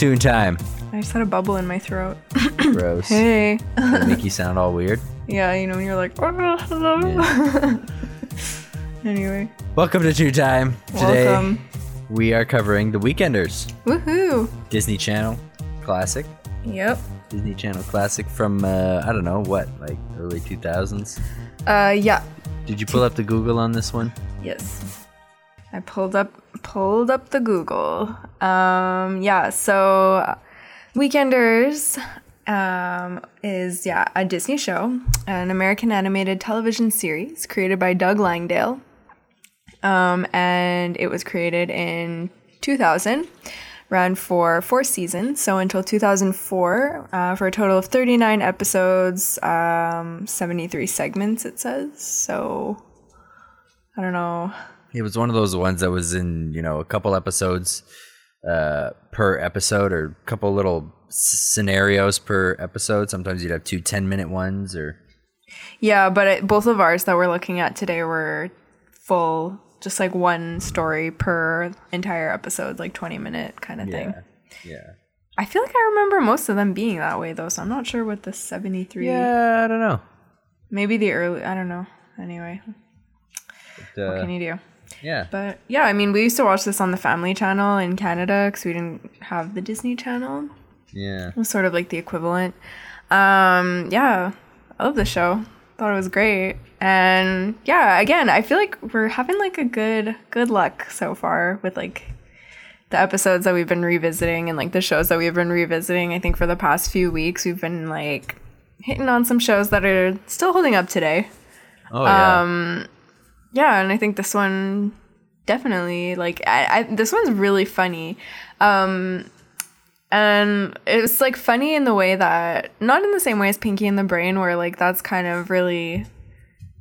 welcome to Hey. Toon Time. I just had a bubble in my throat. Gross. hey. Make you sound all weird. Yeah, you know, when you're like, oh, hello. anyway, Welcome to Toon Time. Today welcome. we are covering The Weekenders, Woohoo. Disney Channel classic. Yep. Disney Channel classic from uh, I don't know what, like early 2000s. Uh, yeah. Did you pull up the Google on this one? Yes. I pulled up pulled up the Google. Um, yeah, so Weekenders um, is yeah a Disney show, an American animated television series created by Doug Langdale, um, and it was created in 2000. Ran for four seasons, so until 2004, uh, for a total of 39 episodes, um, 73 segments. It says so. I don't know. It was one of those ones that was in, you know, a couple episodes uh, per episode or a couple little scenarios per episode. Sometimes you'd have two 10 minute ones or Yeah, but it, both of ours that we're looking at today were full, just like one story per entire episode, like 20 minute kind of thing. yeah. Yeah. I feel like I remember most of them being that way though, so I'm not sure what the 73. Yeah, I don't know. Maybe the early, I don't know. Anyway, But, uh, what can you do? Yeah. But yeah, I mean, we used to watch this on the Family Channel in Canada because we didn't have the Disney Channel. Yeah. It was sort of like the equivalent. Um, yeah, I love the show. Thought it was great. And yeah, again, I feel like we're having like a good good luck so far with like the episodes that we've been revisiting and like the shows that we've been revisiting. I think for the past few weeks we've been like hitting on some shows that are still holding up today. Oh yeah. Um, Yeah, and I think this one definitely like I, I this one's really funny. Um and it's like funny in the way that not in the same way as Pinky and the Brain where like that's kind of really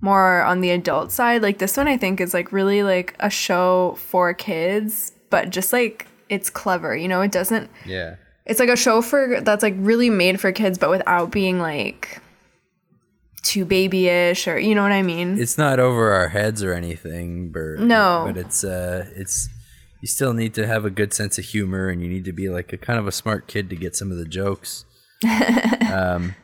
more on the adult side. Like this one I think is like really like a show for kids, but just like it's clever, you know, it doesn't yeah. it's like a show for that's like really made for kids but without being like too babyish or you know what I mean? It's not over our heads or anything, but No. But it's uh, it's you still need to have a good sense of humor, and you need to be like a kind of a smart kid to get some of the jokes. um,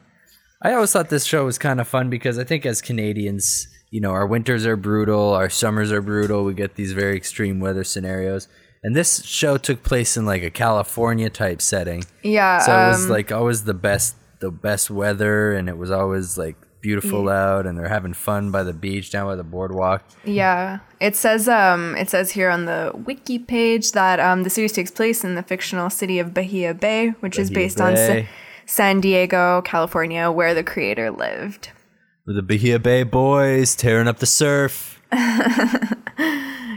I always thought this show was kind of fun because I think as Canadians, you know, our winters are brutal, our summers are brutal. We get these very extreme weather scenarios. And this show took place in like a California type setting. Yeah. So it was um, like always the best the best weather and it was always like beautiful out and they're having fun by the beach down by the boardwalk. Yeah, it says um, it says here on the wiki page that um, the series takes place in the fictional city of Bahia Bay, which is Bahia based on Sa- San Diego, California, where the creator lived. With the Bahia Bay boys tearing up the surf,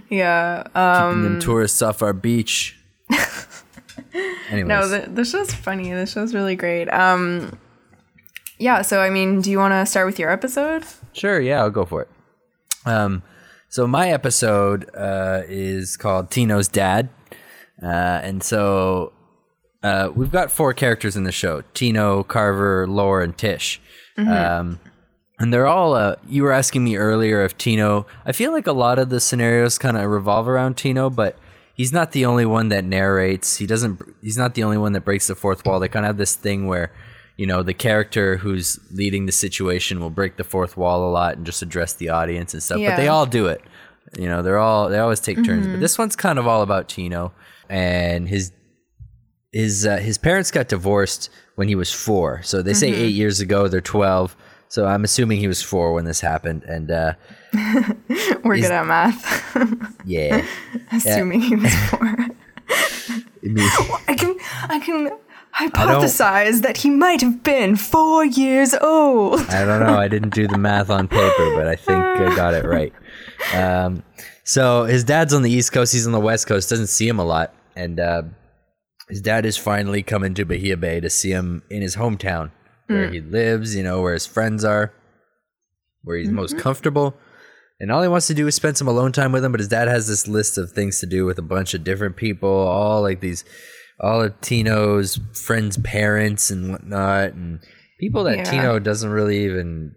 Yeah. Um, keeping them tourists off our beach. Anyways, no, the the show's funny. The show's really great. Um, yeah. So I mean, do you want to start with your episode? Sure, yeah, I'll go for it. Um, so my episode uh, is called Tino's Dad, uh, and so uh, we've got four characters in the show: Tino, Carver, Laura, and Tish. Um, and they're all. Uh, you were asking me earlier if Tino. I feel like a lot of the scenarios kind of revolve around Tino, but he's not the only one that narrates. He doesn't. He's not the only one that breaks the fourth wall. They kind of have this thing where you know the character who's leading the situation will break the fourth wall a lot and just address the audience and stuff but they all do it. You know they're all they always take turns. But this one's kind of all about tino and his his uh, his parents got divorced when he was four. So they say eight years ago they're 12 so i'm assuming he was four when this happened and uh We're good at math. yeah. Assuming he was four. I mean, I can I can hypothesize that he might have been four years old. I don't know. I didn't do the math on paper, but I think I got it right. Um, so his dad's on the East Coast. He's on the West Coast. Doesn't see him a lot, and uh, his dad is finally coming to Bahia Bay to see him in his hometown, where he lives. You know, where his friends are, where he's most comfortable. and all he wants to do is spend some alone time with him. But his dad has this list of things to do with a bunch of different people, all like these, all of Tino's friends' parents and whatnot, and people that Yeah. Tino doesn't really even.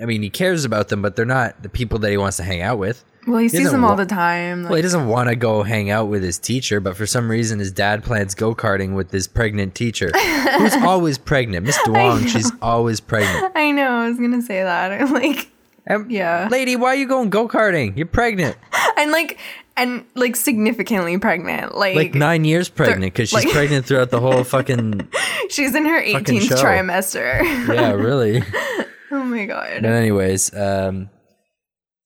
I mean, he cares about them, but they're not the people that he wants to hang out with. Well, he sees doesn't them all wa- the time. Well, he doesn't want to go hang out with his teacher, but for some reason, his dad plans go karting with his pregnant teacher, who's always pregnant. Miss Duong, she's always pregnant. I know. I was gonna say that. I'm like, And, Yeah. lady, why are you going go karting? You're pregnant, and like, and like significantly pregnant. Like, like nine years pregnant, because she's like- pregnant throughout the whole fucking. she's in her 18th show. trimester. Yeah, really. oh my god. But anyways, um,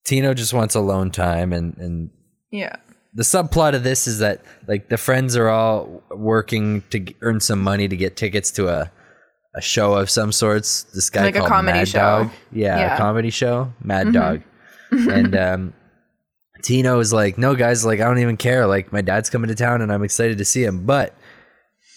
Tino just wants alone time, and and Yeah. the subplot of this is that like the friends are all working to earn some money to get tickets to a a show of some sorts. This guy Like a called comedy Mad show. Dog, yeah, Yeah. Mm-hmm. a comedy show, Mad Dog, and um, Tino is like, no guys, like I don't even care. Like my dad's coming to town, and I'm excited to see him, but.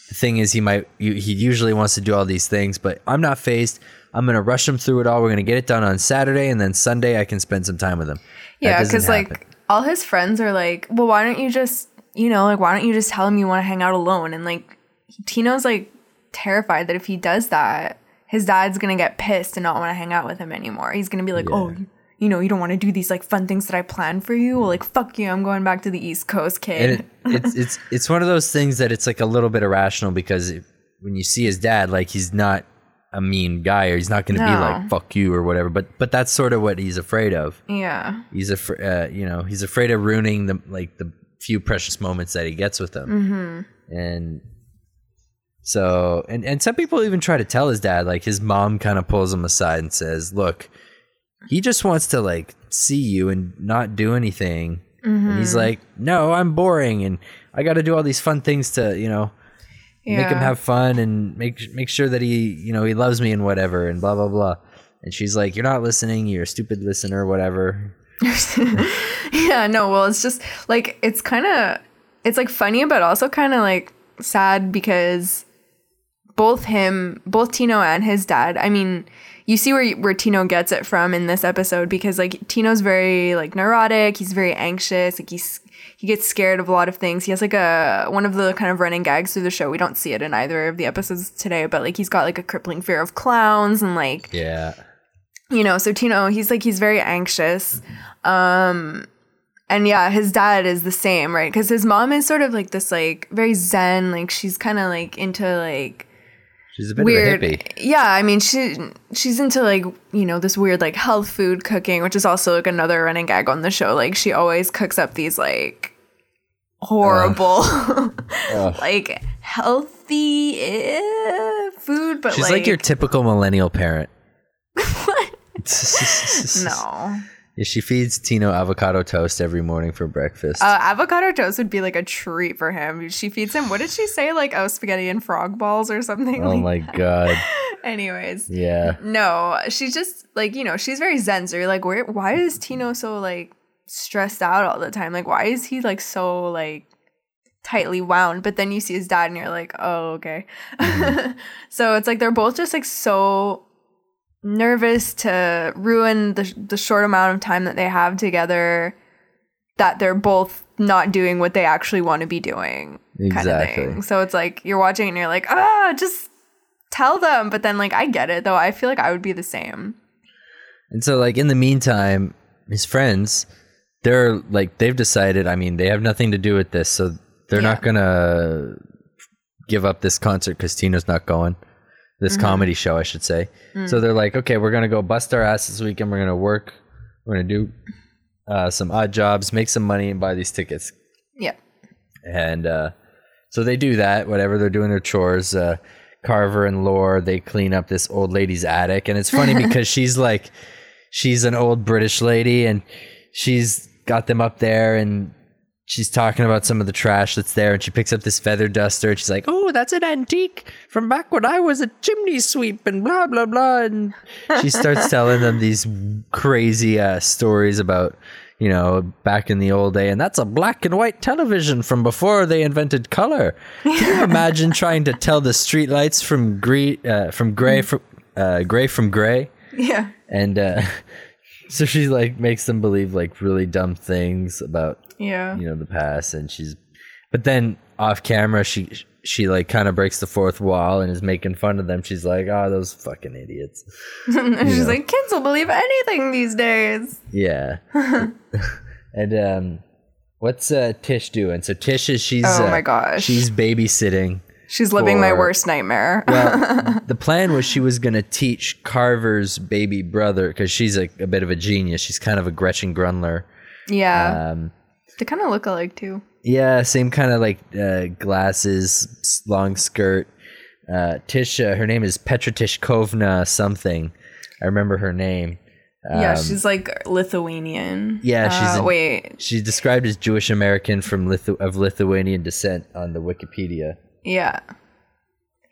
The thing is, he might he usually wants to do all these things, but I'm not phased. I'm gonna rush him through it all. We're gonna get it done on Saturday, and then Sunday I can spend some time with him. Yeah, because like all his friends are like, well, why don't you just, you know, like why don't you just tell him you want to hang out alone? And like Tino's like terrified that if he does that, his dad's gonna get pissed and not want to hang out with him anymore. He's gonna be like, oh, you know, you don't want to do these like fun things that I planned for you. Well, like fuck you, I'm going back to the East Coast, kid. and it, it's it's it's one of those things that it's like a little bit irrational because if, when you see his dad, like he's not a mean guy or he's not going to be like "fuck you" or whatever. But but that's sort of what he's afraid of. yeah, He's afraid, uh, you know, he's afraid of ruining the like the few precious moments that he gets with them. Mm-hmm. And so, and and some people even try to tell his dad, like his mom kind of pulls him aside and says, "Look, he just wants to like see you and not do anything." And he's mm-hmm. like, "No, I'm boring, and I got to do all these fun things to, you know." make him have fun and make make sure that he you know he loves me and whatever and blah blah blah and she's like you're not listening you're a stupid listener whatever yeah, no, well, it's just like it's kind of it's like funny, but also kind of like sad because both him, both Tino and his dad. I mean, you see where where Tino gets it from in this episode because like Tino's very like neurotic. He's very anxious. Like he's he gets scared of a lot of things. He has like a one of the kind of running gags through the show. We don't see it in either of the episodes today, but like he's got like a crippling fear of clowns and like yeah you know so tino he's like he's very anxious um and yeah his dad is the same right because his mom is sort of like this like very zen like she's kind of like into like she's a bit weird of a hippie. Yeah i mean she she's into like you know this weird like health food cooking which is also like another running gag on the show. Like she always cooks up these like horrible like healthy eh, food but she's like, your typical millennial parent. What? no she feeds Tino avocado toast every morning for breakfast. Uh, avocado toast would be like a treat for him. She feeds him. What did she say? Like oh, spaghetti and frog balls or something. oh like, my god. Anyways, Yeah. no, she's just like you know she's very zen. So you're like, where? Why is Tino so like stressed out all the time? Like, why is he like so like tightly wound? But then you see his dad, and you're like, oh okay. so it's like they're both just like so nervous to ruin the the short amount of time that they have together that they're both not doing what they actually want to be doing kind of Exactly. thing. So it's like you're watching and you're like, "Ah, just tell them." But then like I get it though. I feel like I would be the same. And so like in the meantime, his friends, they're like they've decided, I mean, they have nothing to do with this, so they're not gonna give up this concert because Tino's not going. This comedy show, I should say. So they're like, okay, we're gonna go bust our ass this weekend. We're gonna work. We're gonna do uh, some odd jobs, make some money, and buy these tickets. Yeah. And uh, so they do that. Whatever they're doing their chores. Uh, Carver and Lor they clean up this old lady's attic, and it's funny because she's like, she's an old British lady, and she's got them up there, and she's talking about some of the trash that's there, and she picks up this feather duster, and she's like, "Oh, that's an antique from back when I was a chimney sweep," and blah blah blah, and she starts telling them these crazy uh, stories about you know, back in the old day, and that's a black and white television from before they invented color. Can you imagine trying to tell the streetlights from gray, uh, from gray from uh, gray from gray, Yeah. and uh, so she like makes them believe like really dumb things about Yeah. you know the past and she's but then off camera she she like kind of breaks the fourth wall and is making fun of them she's like oh those fucking idiots she's Yeah. like, kids will believe anything these days. yeah and um what's uh tish doing so tish is she's Oh uh, my gosh. she's babysitting She's living my worst nightmare. well the plan was she was gonna teach carver's baby brother because she's a, a bit of a genius she's kind of a gretchen grundler yeah. um they kind of look alike too. Yeah, same kind of like uh, glasses, long skirt. Uh, Tish, uh, her name is Petra Tishkovna something. I remember her name. yeah, Um, she's like Lithuanian. yeah, she's Uh, a- wait. She's described as Jewish American from Lithu- of Lithuanian descent on the Wikipedia. Yeah.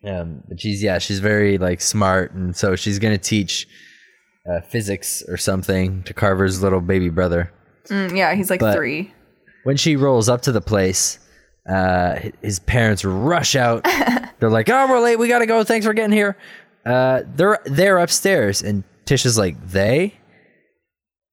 Um, but she's yeah, she's very like smart, and so she's gonna teach uh, physics or something to Carver's little baby brother. Mm, yeah, he's like But- three. when she rolls up to the place, uh, his parents rush out. they're like, "Oh, we're late. We gotta go. Thanks for getting here." Uh, they're they're upstairs, and Tish is like, "They,"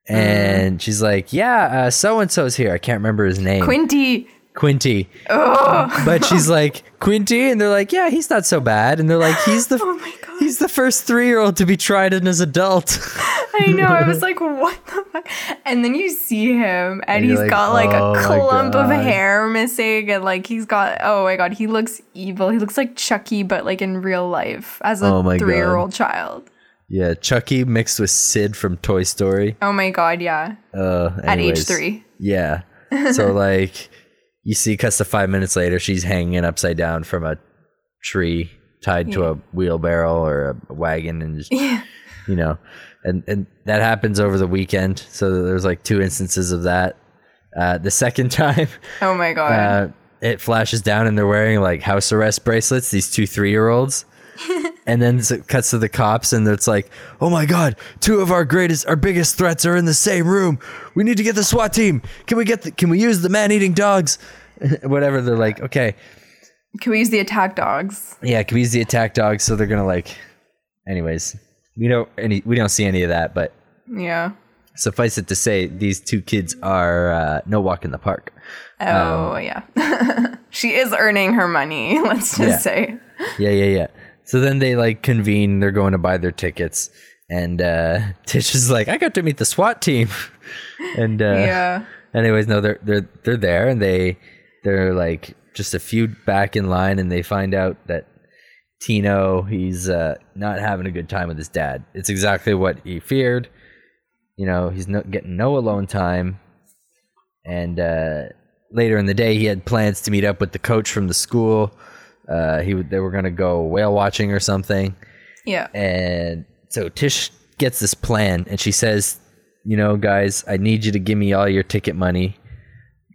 and she's like, "Yeah, so and so's here. I can't remember his name, Quinty. Quinty." But she's like, "Quinty," and they're like, "Yeah, he's not so bad." And they're like, "He's the Oh my god. he's the first three year old to be tried in as adult." I know. I was like, what the fuck? And then you see him, and, And he's like, got like "Oh a clump of hair missing, and like he's got. Oh my god, he looks evil. He looks like Chucky, but like in real life as a Oh my three-year-old child. yeah, Chucky mixed with Sid from Toy Story. Oh my god, yeah. Uh, At age three. Yeah. So like you see cuts to five minutes later, she's hanging upside down from a tree tied to a wheelbarrow or a wagon and just Yeah. you know and and that happens over the weekend. So there's like two instances of that. Uh, the second time Oh my god. uh, it flashes down and they're wearing like house arrest bracelets, these two three year olds. and then it cuts to the cops and it's like, oh my god, two of our greatest, our biggest threats are in the same room. We need to get the SWAT team. Can we get the, can we use the man eating dogs? Whatever. They're like, okay, Can we use the attack dogs? yeah, can we use the attack dogs? So they're gonna like, anyways, we don't any, we don't see any of that, but Yeah. suffice it to say, these two kids are uh, no walk in the park. Oh Um, yeah. she is earning her money. Let's just Yeah. say. Yeah, yeah, yeah. So then they like convene. They're going to buy their tickets, and uh, Tish is like, "I got to meet the SWAT team." and uh, Yeah. anyways, no, they're they're they're there, and they they're like just a few back in line, and they find out that Tino he's uh, not having a good time with his dad. It's exactly what he feared. You know, he's not getting no alone time, and uh, later in the day, he had plans to meet up with the coach from the school. Uh, he they were gonna go whale watching or something, Yeah. and so Tish gets this plan, and she says, "You know, guys, I need you to give me all your ticket money.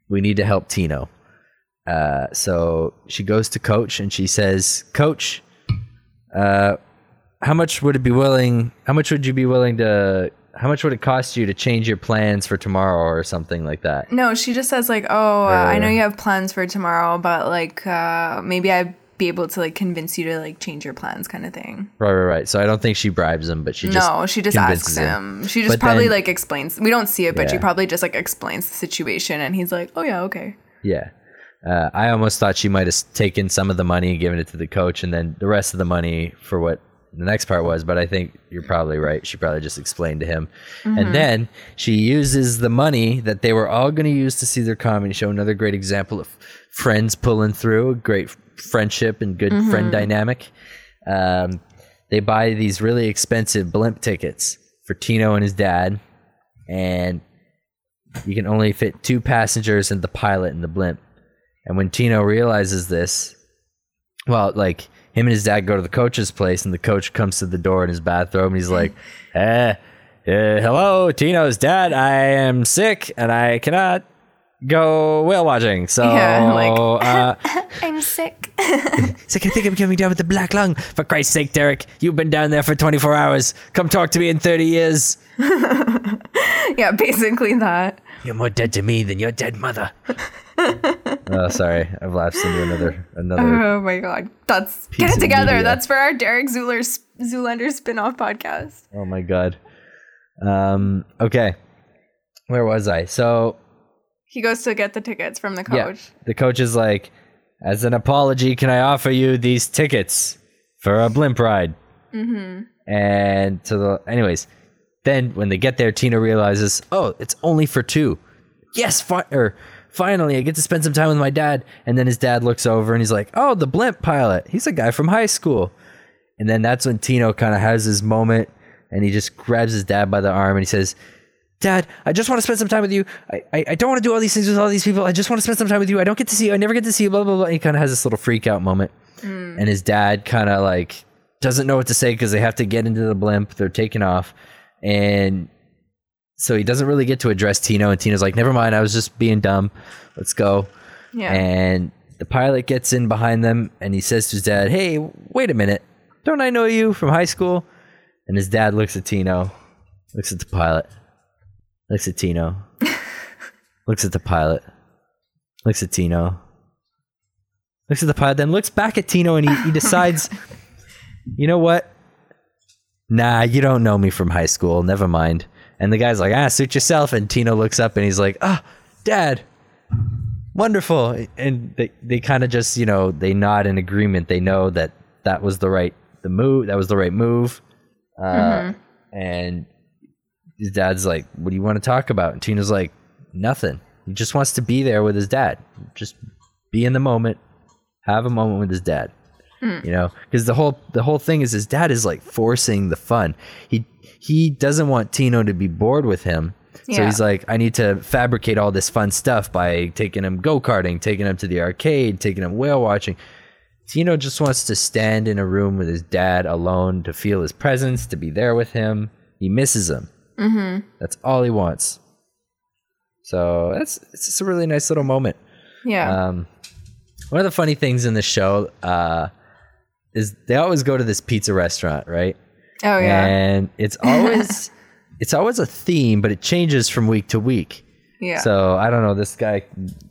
We need to help Tino." Uh, so she goes to Coach and she says, "Coach, uh, how much would it be willing? How much would you be willing to? How much would it cost you to change your plans for tomorrow or something like that?" No, she just says like, "Oh, uh, I know you have plans for tomorrow, but like uh maybe I'd be able to like convince you to like change your plans kind of thing." Right, right, right. So I don't think she bribes him, but she just no, she just asks him. She just But probably then- like explains. We don't see it, but she probably just like explains the situation and he's like, "Oh yeah, okay." Yeah. Uh, I almost thought she might have taken some of the money and given it to the coach, and then the rest of the money for what the next part was. But I think you're probably right. She probably just explained to him, and then she uses the money that they were all going to use to see their comedy show. Another great example of friends pulling through, a great friendship and good friend dynamic. Um, they buy these really expensive blimp tickets for Tino and his dad, and you can only fit two passengers and the pilot in the blimp. And when Tino realizes this, well, like him and his dad go to the coach's place, and the coach comes to the door in his bathrobe, and he's like, "Eh, uh, hello, Tino's dad. I am sick, and I cannot go whale watching. So, Yeah, like- uh, I'm sick. it's like I think I'm coming down with the black lung. For Christ's sake, Derek, you've been down there for 24 hours. Come talk to me in 30 years. yeah, basically that. You're more dead to me than your dead mother. oh, sorry, I've lapsed into another another. Oh my god. That's get it together. That's for our Derek Zuler Zoolander spin-off podcast. Oh my god. Um, okay. Where was I? So He goes to get the tickets from the coach. yeah, the coach is like, as an apology, can I offer you these tickets for a blimp ride? Mm-hmm. And so, the, anyways, then when they get there, Tino realizes, oh, it's only for two. Yes, fi- or finally, I get to spend some time with my dad. And then his dad looks over and he's like, oh, the blimp pilot. He's a guy from high school. And then that's when Tino kind of has his moment and he just grabs his dad by the arm and he says, Dad, I just want to spend some time with you. I, I, I don't want to do all these things with all these people. I just want to spend some time with you. I don't get to see you. I never get to see you. Blah, blah, blah. he kind of has this little freak out moment. Hmm. And his dad kind of like doesn't know what to say because they have to get into the blimp. They're taking off. And so he doesn't really get to address Tino. And Tino's like, never mind. I was just being dumb. Let's go. Yeah. And the pilot gets in behind them and he says to his dad, Hey, wait a minute. Don't I know you from high school? And his dad looks at Tino, looks at the pilot, looks at Tino, looks at the pilot, looks at Tino, looks at the pilot, then looks back at Tino and he, he decides, you know what? Nah, you don't know me from high school. Never mind. And the guy's like, ah, suit yourself. And Tino looks up and he's like, ah, dad, wonderful. And they, they kind of just, you know, they nod in agreement. They know that that was the right, the move. That was the right move. Uh, And his dad's like, what do you want to talk about? And Tino's like, nothing. He just wants to be there with his dad. Just be in the moment, have a moment with his dad. Hmm. You know, because the whole the whole thing is his dad is like forcing the fun. He he doesn't want Tino to be bored with him. So he's like, I need to fabricate all this fun stuff by taking him go karting, taking him to the arcade, taking him whale watching. Tino just wants to stand in a room with his dad alone, to feel his presence, to be there with him. He misses him. Mm-hmm. That's all he wants. So that's it's just a really nice little moment. yeah. Um, one of the funny things in the show uh, is they always go to this pizza restaurant, right? oh yeah. And it's always it's always a theme, but it changes from week to week. yeah. So I don't know. This guy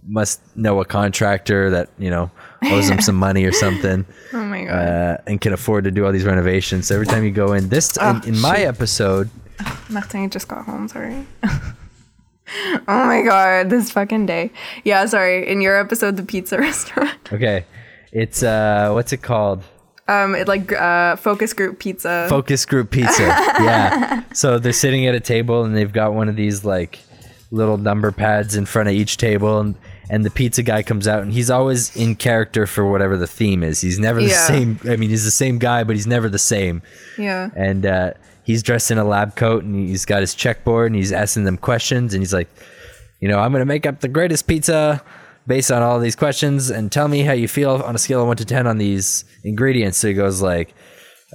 must know a contractor that you know owes him some money or something, oh my god. uh, and can afford to do all these renovations. So every time you go in, this Oh, in, in my episode, Martin just got home, sorry. oh my god, this fucking day. Yeah, sorry. In your episode, the pizza restaurant. okay, it's uh, what's it called? Um, it like uh focus group pizza. Focus group pizza. yeah. So they're sitting at a table and they've got one of these like little number pads in front of each table and and the pizza guy comes out and he's always in character for whatever the theme is. He's never the Yeah. same. I mean, he's the same guy, but he's never the same. yeah. And uh, he's dressed in a lab coat and he's got his checkboard and he's asking them questions and he's like, you know, I'm gonna make up the greatest pizza based on all these questions and tell me how you feel on a scale of one to ten on these ingredients. So he goes like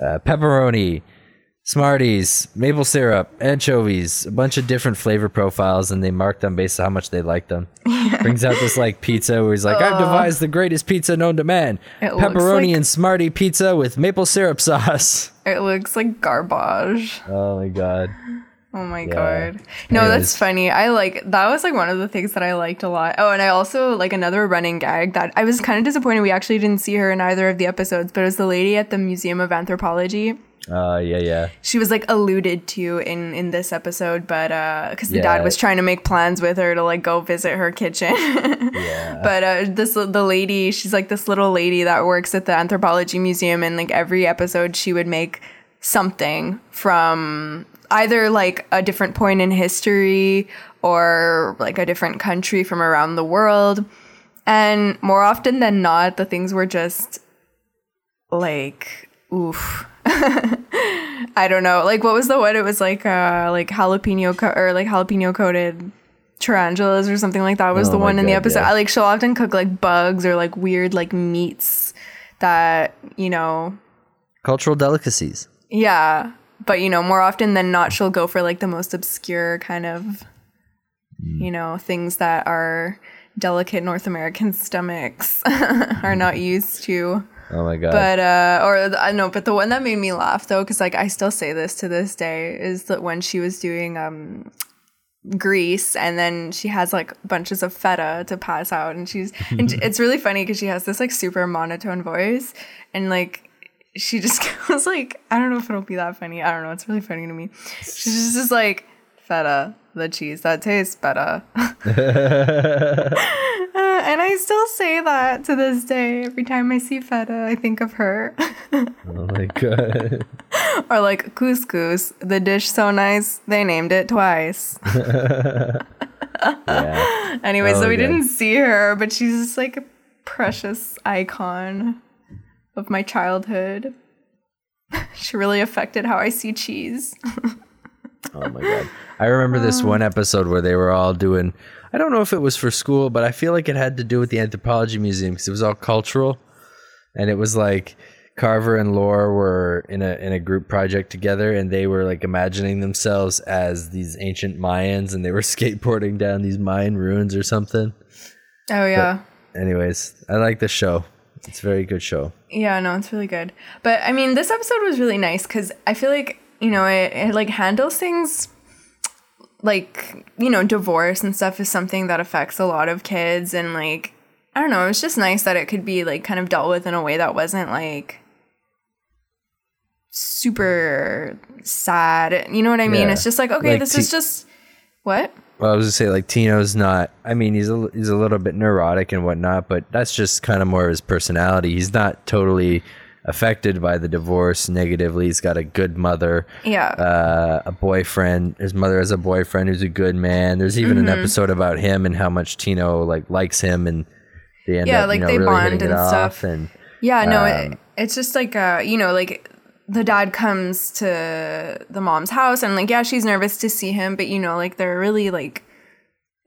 uh, pepperoni, Smarties, maple syrup, anchovies, a bunch of different flavor profiles, and they mark them based on how much they like them. Brings out this like pizza where he's like, I've oh. devised the greatest pizza known to man. It looks Pepperoni like- and Smartie pizza with maple syrup sauce. It looks like garbage. Oh my god. Oh my god. No, Anyways. that's funny. I like that was like one of the things that I liked a lot. Oh, and I also like another running gag that I was kind of disappointed we actually didn't see her in either of the episodes, but it was the lady at the Museum of Anthropology. Uh yeah, yeah. She was like alluded to in in this episode, but uh cuz the Yeah. dad was trying to make plans with her to like go visit her kitchen. Yeah. but uh this the lady, she's like this little lady that works at the Anthropology Museum and like every episode she would make something from either like a different point in history or like a different country from around the world. And more often than not, the things were just like oof. I don't know. Like what was the one? It was like uh like jalapeno co- or like jalapeno coated tarantulas or something like that was Oh the one in the episode. yeah. I like she'll often cook like bugs or like weird like meats that, you know, Cultural delicacies. yeah, but you know, more often than not, she'll go for like the most obscure kind of, you know, things that are delicate North American stomachs are not used to. Oh my god. But uh, or I know, but the one that made me laugh though, because like I still say this to this day, is that when she was doing um Greece, and then she has like bunches of feta to pass out, and she's and it's really funny because she has this like super monotone voice, and like she just goes like, I don't know if it'll be that funny. I don't know. It's really funny to me. She's just, just like, feta, the cheese that tastes better. Uh, and I still say that to this day. Every time I see feta, I think of her. Oh my god. or like couscous, the dish so nice, they named it twice. yeah. Anyway, Oh so we God. didn't see her, but she's just like a precious icon of my childhood. she really affected how I see cheese. Oh my god. I remember this one episode where they were all doing I don't know if it was for school, but I feel like it had to do with the anthropology museum because it was all cultural. And it was like Carver and Lor were in a in a group project together and they were like imagining themselves as these ancient Mayans and they were skateboarding down these Mayan ruins or something. Oh yeah. Anyways, I like the show. It's a very good show. Yeah, no, it's really good. But I mean, this episode was really nice because I feel like you know it, it like handles things like you know divorce and stuff is something that affects a lot of kids and like I don't know. It was just nice that it could be like kind of dealt with in a way that wasn't like super sad. You know what I mean? Yeah. It's just like okay, Like this T- is just what. Well, I was gonna say like Tino's not. I mean, he's a he's a little bit neurotic and whatnot, but that's just kind of more of his personality. He's not totally affected by the divorce negatively. He's got a good mother, Yeah. uh, a boyfriend. His mother has a boyfriend who's a good man. There's even Mm-hmm. an episode about him and how much Tino like likes him, and they end Yeah, up like, you know, they really bond and stuff. And Yeah, no, Um, it, it's just like uh, you know, like the dad comes to the mom's house and like yeah, she's nervous to see him, but you know, like they're really like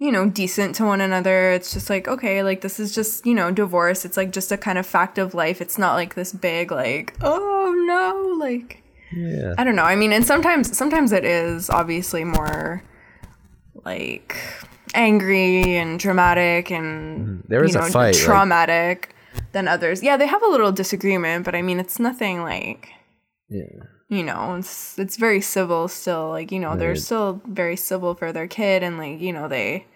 you know, decent to one another. It's just like, okay, like this is just, you know, divorce. It's like just a kind of fact of life. It's not like this big like, oh no, like yeah, I don't know. I mean, and sometimes sometimes it is obviously more like angry and dramatic and Mm-hmm. There was a know, fight, like- traumatic than others. Yeah, they have a little disagreement, but I mean, it's nothing like yeah. you know, it's it's very civil still. Like you know, they're still very civil for their kid, and like you know they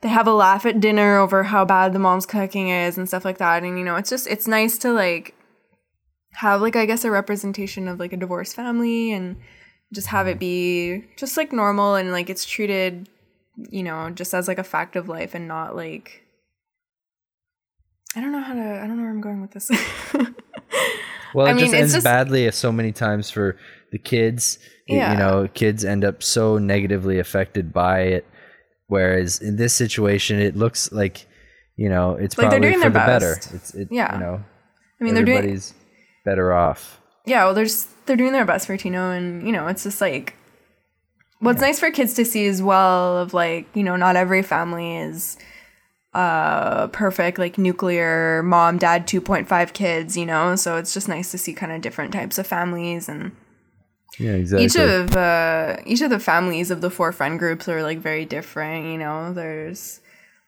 they have a laugh at dinner over how bad the mom's cooking is and stuff like that. And you know, it's just it's nice to like have like I guess a representation of like a divorced family and just have it be just like normal and like it's treated, you know, just as like a fact of life and not like I don't know how to I don't know where I'm going with this. Well, I it mean, just ends just- badly so many times for the kids. Yeah. You know, kids end up so negatively affected by it. Whereas in this situation, it looks like, you know, it's Like, they're probably doing for their the better. best. It's, it, Yeah. you know, I mean, they're doing better off. yeah well they're just they're doing their best for tino and you know it's just like what's nice for kids to see as well of like you know not every family is uh perfect like nuclear mom dad 2.5 kids you know so it's just nice to see kind of different types of families and Yeah, exactly. each of uh each of the families of the four friend groups are like very different you know there's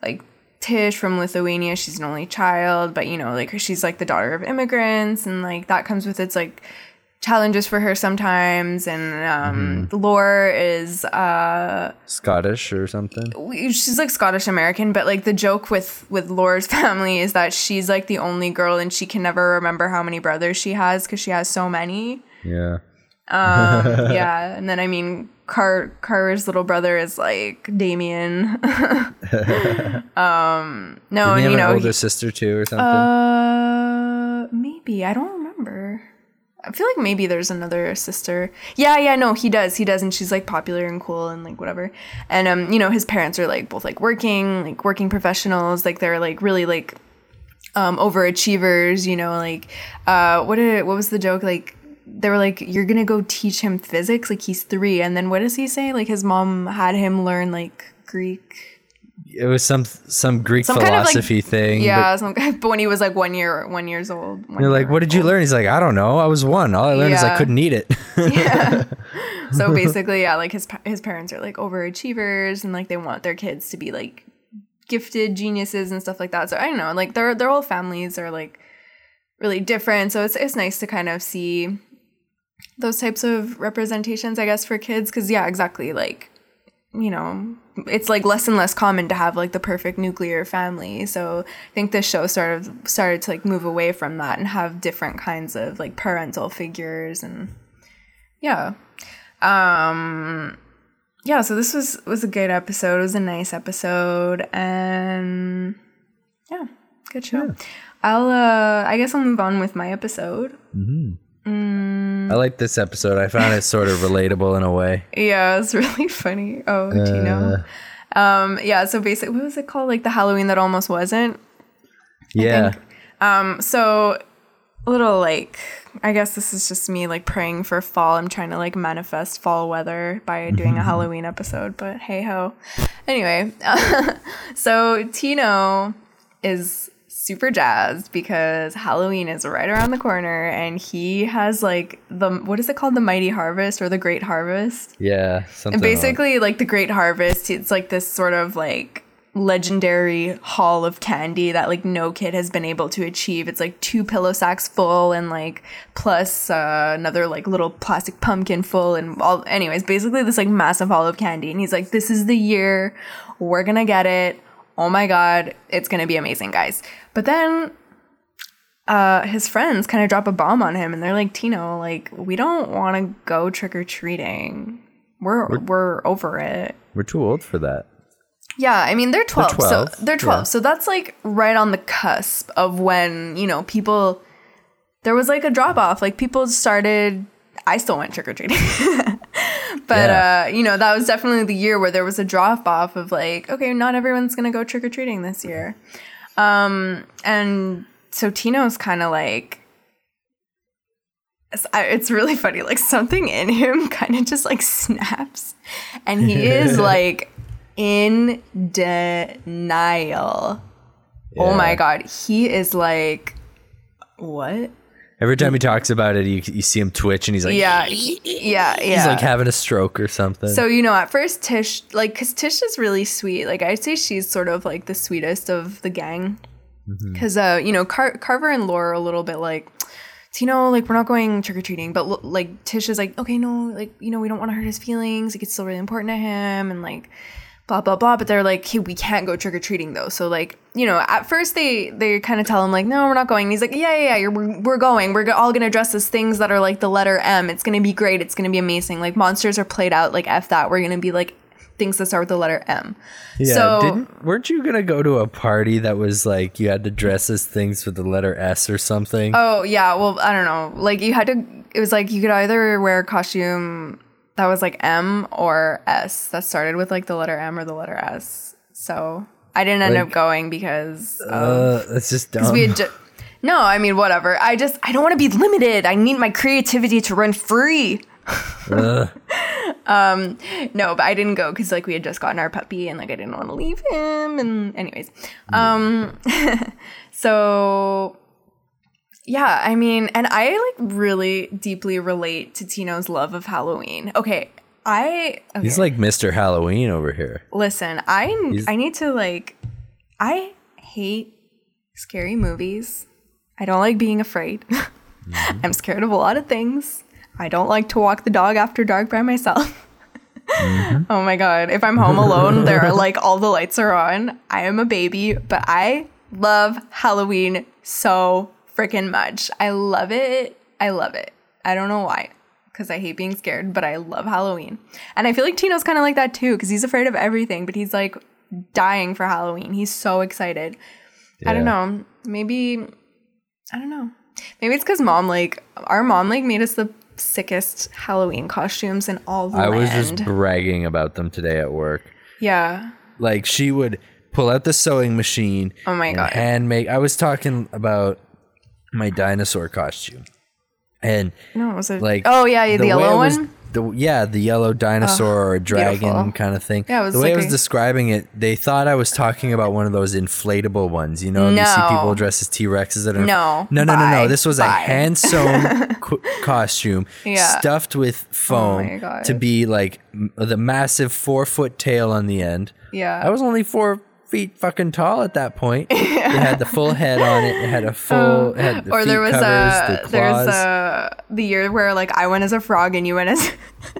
like tish from lithuania she's an only child but you know like she's like the daughter of immigrants and like that comes with its like challenges for her sometimes and um lore is uh Scottish or something. she's like Scottish American, but like the joke with with Laura's family is that she's like the only girl and she can never remember how many brothers she has because she has so many. Yeah. Um, yeah, and then I mean, Car Carver's little brother is like Damien. um, no, and you an know, older he- sister too or something? uh, maybe I don't remember. I feel like maybe there's another sister. Yeah, yeah, no, he does, he does, and she's like popular and cool and like whatever. And um, you know, his parents are like both like working, like working professionals. Like they're like really like um overachievers. You know, like uh, what did what was the joke like? They were like, "You're gonna go teach him physics." Like he's three, and then what does he say? Like his mom had him learn like Greek. it was some some Greek Some kind of, like- philosophy thing. Yeah, some, but when he was like one year one years old. one you're like, what did you old. learn? He's like, I don't know. I was one. All I learned is I couldn't eat it. yeah. So basically, yeah, like his his parents are like overachievers and like they want their kids to be like gifted geniuses and stuff like that. So I don't know, like their their whole families are like really different. So it's it's nice to kind of see those types of representations, I guess, for kids. Because yeah, exactly, like you know, it's like less and less common to have like the perfect nuclear family. So I think this show sort of started to like move away from that and have different kinds of like parental figures and yeah. Um yeah, so this was was a good episode. It was a nice episode and yeah, good show. I'll uh I guess I'll move on with my episode. I like this episode. I found it sort of relatable in a way. Yeah, it's really funny. Oh, Tino. Um, yeah, so basically, what was it called? Like the Halloween that almost wasn't. Yeah. Um, so a little like, I guess this is just me like praying for fall. I'm trying to like manifest fall weather by doing a Halloween episode, but hey ho. Anyway, so Tino is super jazzed because Halloween is right around the corner and he has like the what is it called the mighty harvest or the great harvest Yeah. Something and like- basically, like the Great Harvest, it's like this sort of like legendary haul of candy that like no kid has been able to achieve. It's like two pillow sacks full and like plus uh, another like little plastic pumpkin full and all. Anyways, basically this like massive haul of candy, and he's like, "This is the year, we're gonna get it. Oh my god, it's gonna be amazing, guys." But then uh, his friends kind of drop a bomb on him and they're like, Tino, like, we don't want to go trick or treating. We're, we're over it. We're too old for that. Yeah, I mean they're 12. 12, So they're 12. yeah. So that's like right on the cusp of when, you know, people there was like a drop off. Like people started I still went trick or treating. but Yeah. uh, you know, that was definitely the year where there was a drop off of like, okay, not everyone's going to go trick or treating this year. Um and so Tino's kind of like it's, really funny. Like something in him kind of just like snaps, and he is like in denial. Oh my god, he is like, what? Every time he talks about it, you, you see him twitch and he's like, Yeah, yeah, yeah. he's like having a stroke or something. So you know, at first Tish, like, cause Tish is really sweet. Like, I'd say she's sort of like the sweetest of the gang. Cause uh, you know, Car- Carver and Laura are a little bit like, "So, you know, like we're not going trick or treating, but l- like Tish is like, okay, no, like you know, we don't want to hurt his feelings. Like it's still really important to him, and like blah blah blah. But they're like, hey, we can't go trick or treating though. So like, you know, at first they they kind of tell him like, no, we're not going. And he's like, yeah, yeah, yeah, you're, we're, we're going. We're all gonna dress as things that are like the letter M. It's gonna be great. It's gonna be amazing. Like monsters are played out. Like f that. We're gonna be like things that start with the letter M. yeah, so didn't, weren't you gonna go to a party that was like you had to dress as things with the letter S or something? Oh yeah, well I don't know. Like you had to. It was like you could either wear a costume that was like M or S that started with like the letter M or the letter S. So I didn't end Like- up going because of uh, that's just dumb. we had ju- no, I mean whatever. I just I don't want to be limited. I need my creativity to run free. um no, but I didn't go because like we had just gotten our puppy and like I didn't want to leave him. And anyways, um, so yeah, I mean, and I like really deeply relate to Tino's love of Halloween. Okay, I okay. He's like Mr. Halloween over here. Listen, I I need to like I hate scary movies. I don't like being afraid. Mm-hmm. I'm scared of a lot of things. I don't like to walk the dog after dark by myself. Mm-hmm. oh my god, if I'm home alone, there are like all the lights are on. I am a baby, but I love Halloween so freaking much. I love it. I love it. I don't know why because I hate being scared, but I love Halloween. And I feel like Tino's kind of like that too because he's afraid of everything, but he's like dying for Halloween. He's so excited. I don't know. Maybe, I don't know. Maybe it's because mom, like, our mom, like, made us the sickest Halloween costumes in all the I was just bragging about them today at work. yeah. Like she would pull out the sewing machine. Oh my God. And make. I was talking about my dinosaur costume, and No, was it like Oh yeah, the, way yellow one. the, yeah, the yellow dinosaur or dragon beautiful. kind of thing. Yeah, the way I was a- describing it, they thought I was talking about one of those inflatable ones. You know, you see people dressed as T Rexes that are No. no, no, no, no. This was a Bye. hand sewn co- costume Yeah. Oh stuffed with oh foam God. to be like m- the massive four foot tail on the end. Yeah. I was only four feet fucking tall at that point. It had the full head on it. It had a full. it had the or there was covers, a the there's claws. a the year where like I went as a frog and you went as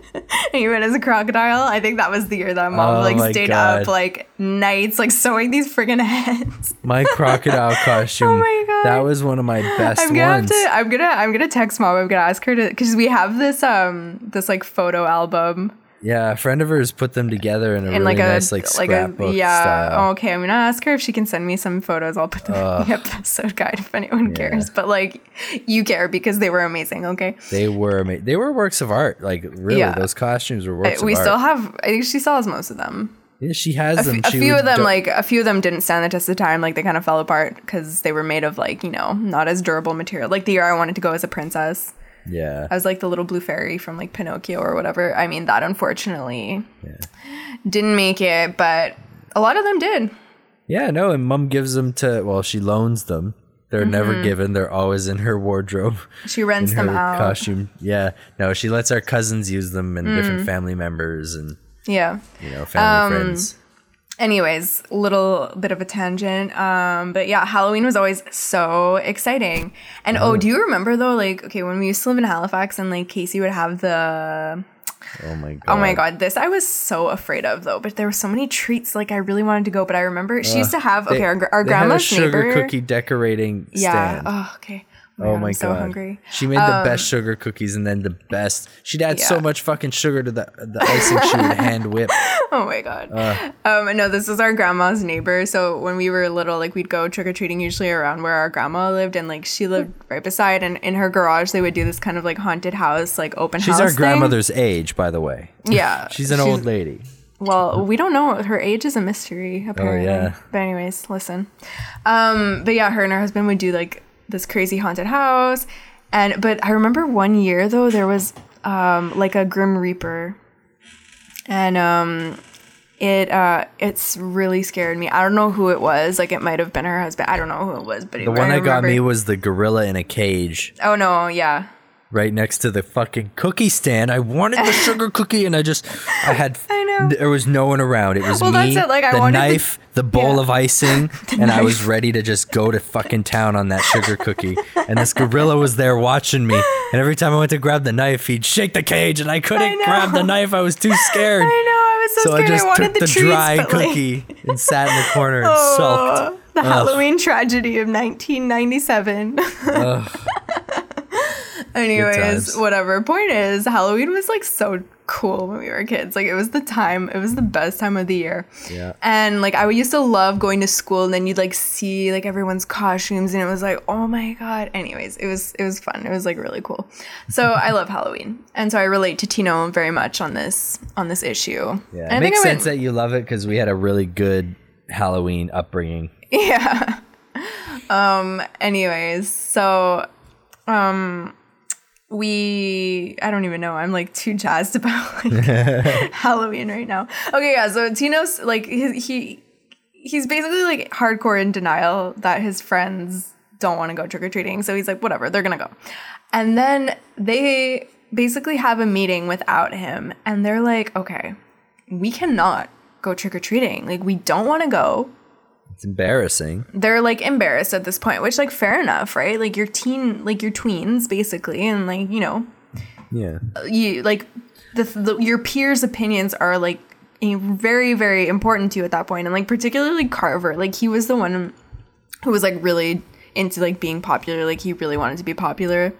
you went as a crocodile. I think that was the year that mom Oh like stayed God. up like nights, like sewing these friggin' heads. My crocodile costume. Oh my God. That was one of my best I'm gonna ones. have to. I'm gonna. I'm gonna text mom. I'm gonna ask her to because we have this um this like photo album Yeah, a friend of hers put them together in a in really like a nice like like scrapbook yeah. style. Okay, I'm gonna ask her if she can send me some photos. I'll put them in the episode guide if anyone cares. But like, you care because they were amazing. Okay. They were they were works of art. Like really, Yeah. those costumes were works uh, we of still art. have. I think she still has most of them. yeah, she has A them. f- a She few of them like a few of them didn't stand the test of time like they kind of fell apart because they were made of like you know not as durable material like the year i wanted to go as a princess yeah. i was like the little blue fairy from like pinocchio or whatever i mean that unfortunately didn't make it but a lot of them did Yeah, no, and mom gives them to well, she loans them. They're Mm-hmm. never given. They're always in her wardrobe. she rents them out costume. Yeah. No, she lets our cousins use them and Mm. different family members and yeah you know, family Um, friends. Anyways little bit of a tangent um but yeah halloween was always so exciting and oh do you remember though like okay when we used to live in halifax and like casey would have the Oh my god. Oh my god, this I was so afraid of though. But there were so many treats. Like I really wanted to go, but I remember she used to have. Okay, our, gr- our They grandma's sugar neighbor. cookie decorating yeah. stand. Oh, okay. Oh my I'm so god. hungry. She made the best sugar cookies and then the best. She'd add so much fucking sugar to the the icing she would hand whip. Oh my god. um, no, this is our grandma's neighbor. So when we were little, like we'd go trick or treating usually around where our grandma lived, and like she lived right beside. And in her garage, they would do this kind of like haunted house, like open She's house. our thing. grandmother's age, by the way. Yeah, She's an old lady. Well, we don't know. Her age is a mystery, apparently. Oh, yeah. But anyways, listen. Um, but yeah, her and her husband would do like this crazy haunted house. And but I remember one year though there was um like a Grim Reaper. And um it uh it's really scared me. I don't know who it was. Like it might have been her husband. I don't know who it was, but The one that got me was the gorilla in a cage Oh no, yeah. right next to the fucking cookie stand. I wanted the sugar cookie and I just I had I there was no one around. It was Well, me, that's it, like, I the knife, the, bowl Yeah. of icing, and I was ready to just go to fucking town on that sugar cookie. And this gorilla was there watching me. And every time I went to grab the knife, he'd shake the cage and I couldn't know. grab the knife. I was too scared. I know, I was so, So I scared. just I wanted took the, the, treats, dry but, like- cookie and sat in the corner and Oh, sulked. the Ugh. Halloween tragedy of 1997. Anyways, whatever. Point is, Halloween was like so cool when we were kids. Like it was the time, it was the best time of the year. Yeah. And like I used to love going to school and then you'd like see like everyone's costumes and it was like, oh my god. Anyways, it was it was fun. It was like really cool. So I love Halloween. And so I relate to Tino very much on this on this issue. Yeah, And it makes I went- sense that you love it because we had a really good Halloween upbringing. Yeah. Um anyways, so um we I don't even know. I'm like too jazzed about like Halloween right now. Okay, yeah, so Tino's like he, he he's basically like hardcore in denial that his friends don't want to go trick or treating. So he's like whatever, they're going to go. And then they basically have a meeting without him and they're like, "Okay, we cannot go trick or treating. Like we don't want to go." It's embarrassing. they're like embarrassed at this point, which like fair enough, right? Like you're teen, like you're tweens basically, and like you know, Yeah. you like the, the your peers' opinions are like very very important to you at that point, and like particularly Carver, like he was the one who was like really into like being popular, like he really wanted to be popular.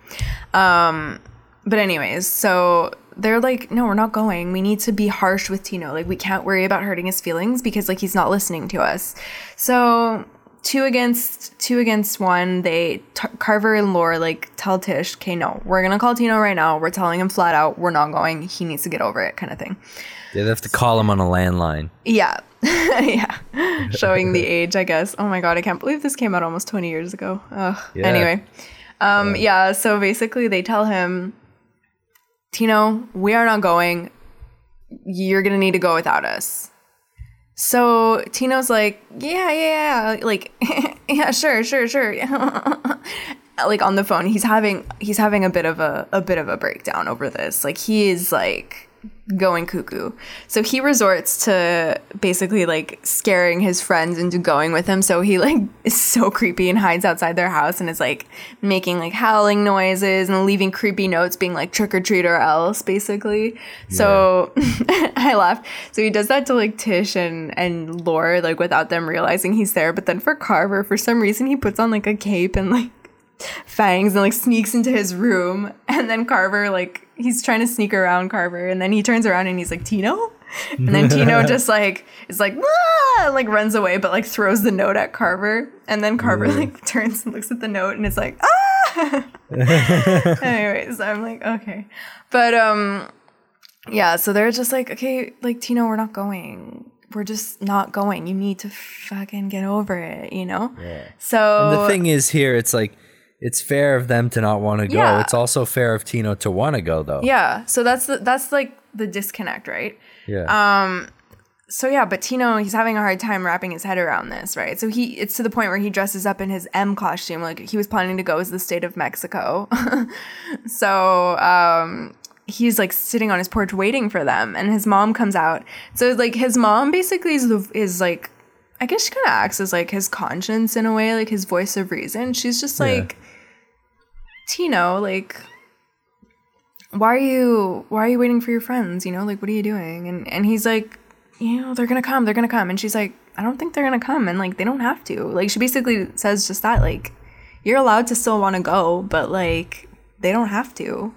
Um, but anyways, so they're like, no, we're not going. We need to be harsh with Tino. Like we can't worry about hurting his feelings because like he's not listening to us. So two against two against one. They T- Carver and Lor like tell Tish, okay, no, we're gonna call Tino right now. We're telling him flat out, we're not going. He needs to get over it, kind of thing. They have to call him on a landline. Yeah. yeah. Showing the age, I guess. Oh my god, I can't believe this came out almost 20 years ago. Ugh. Yeah. Anyway. Um yeah, so basically they tell him Tino, we are not going. You're going to need to go without us. So Tino's like, yeah, yeah, yeah, like, yeah, sure, sure, sure. like on the phone, he's having he's having a bit of a a bit of a breakdown over this. Like he is like going cuckoo. So he resorts to basically like scaring his friends into going with him. So he like is so creepy and hides outside their house and is like making like howling noises and leaving creepy notes being like trick or treat or else basically. So I laughed. So he does that to like Tish and and Lor like without them realizing he's there. But then for Carver, for some reason he puts on like a cape and like fangs and like sneaks into his room. And then carver like he's trying to sneak around carver. And then he turns around and he's like tino? And then tino just like is like ah! and, like runs away but like throws the note at carver. And then carver like turns and looks at the note and it's like ah! Anyways i'm like okay. But um yeah so they're just like okay like tino we're not going. We're just not going. You need to fucking get over it you know? Yeah. so And the thing is here, it's like it's fair of them to not want to go. Yeah. It's also fair of Tino to want to go though. Yeah, so that's the, that's like the disconnect, right? Yeah. Um so yeah, but Tino, he's having a hard time wrapping his head around this, right? So he it's to the point where he dresses up in his M costume, like he was planning to go as the state of Mexico. so um he's like sitting on his porch waiting for them and his mom comes out. So like his mom basically is the is like I guess she kind of acts as like his conscience in a way, like his voice of reason. She's just Yeah. Tino, like why are you why are you waiting for your friends you know? Like what are you doing? And and he's like you know they're gonna come they're gonna come. And she's like i don't think they're gonna come. And like they don't have to. Like she basically says just that like you're allowed to still want to go but like they don't have to.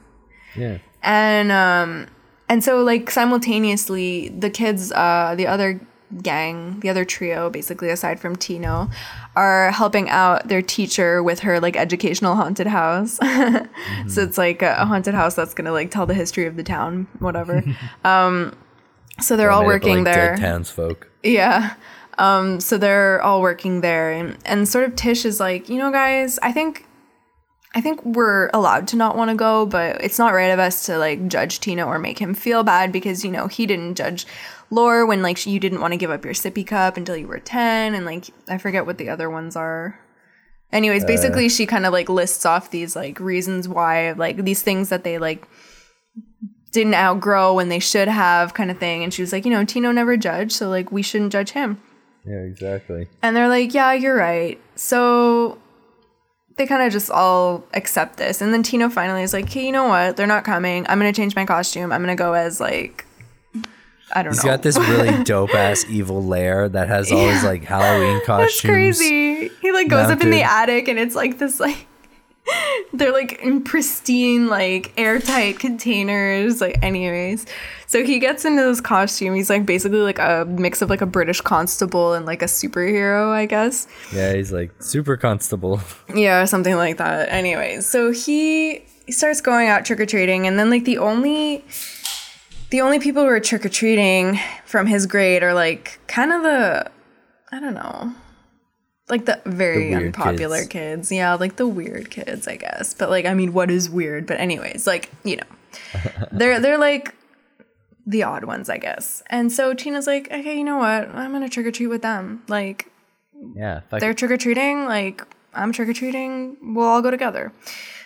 Yeah. and um and so like simultaneously the kids uh the other gang the other trio basically aside from tino are helping out their teacher with her like educational haunted house so it's like a, haunted house that's gonna like tell the history of the town whatever um so they're all up of, working like, there townsfolk. yeah. Um, so they're all working there and, and sort of Tish is like, you know, guys, I think I think we're allowed to not want to go, but it's not right of us to like judge Tino or make him feel bad because, you know, he didn't judge Lor when like you didn't want to give up your sippy cup until you were 10 and like I forget what the other ones are. Anyways, basically uh. she kind of like lists off these like reasons why like these things that they like didn't outgrow when they should have kind of thing and she was like, you know, Tino never judged, so like we shouldn't judge him. Yeah, exactly. And they're like, yeah, you're right. So they kind of just all accept this. And then Tino finally is like, hey, you know what? They're not coming. I'm going to change my costume. I'm going to go as like, I don't He's know. got this really dope ass evil lair that has all his like Halloween costumes. That's crazy. He like goes up in the attic and it's like this like they're like in pristine like airtight containers like anyways. So he gets into this costume. He's like basically like a mix of like a British constable and like a superhero, I guess. Yeah, he's like super constable. Yeah, something like that. Anyways, so he, he starts going out trick or treating, and then like the only the only people who are trick or treating from his grade are like kind of the I don't know. Like the very The unpopular kids. kids. Yeah, like the weird kids, I guess. But like I mean, what is weird? But anyways, like, you know. they're they're like the odd ones, I guess. And so Tino's like, "Okay, you know what? I'm going to trick or treat with them." Like Yeah, they're trick or treating, like I'm trick or treating, we'll all go together.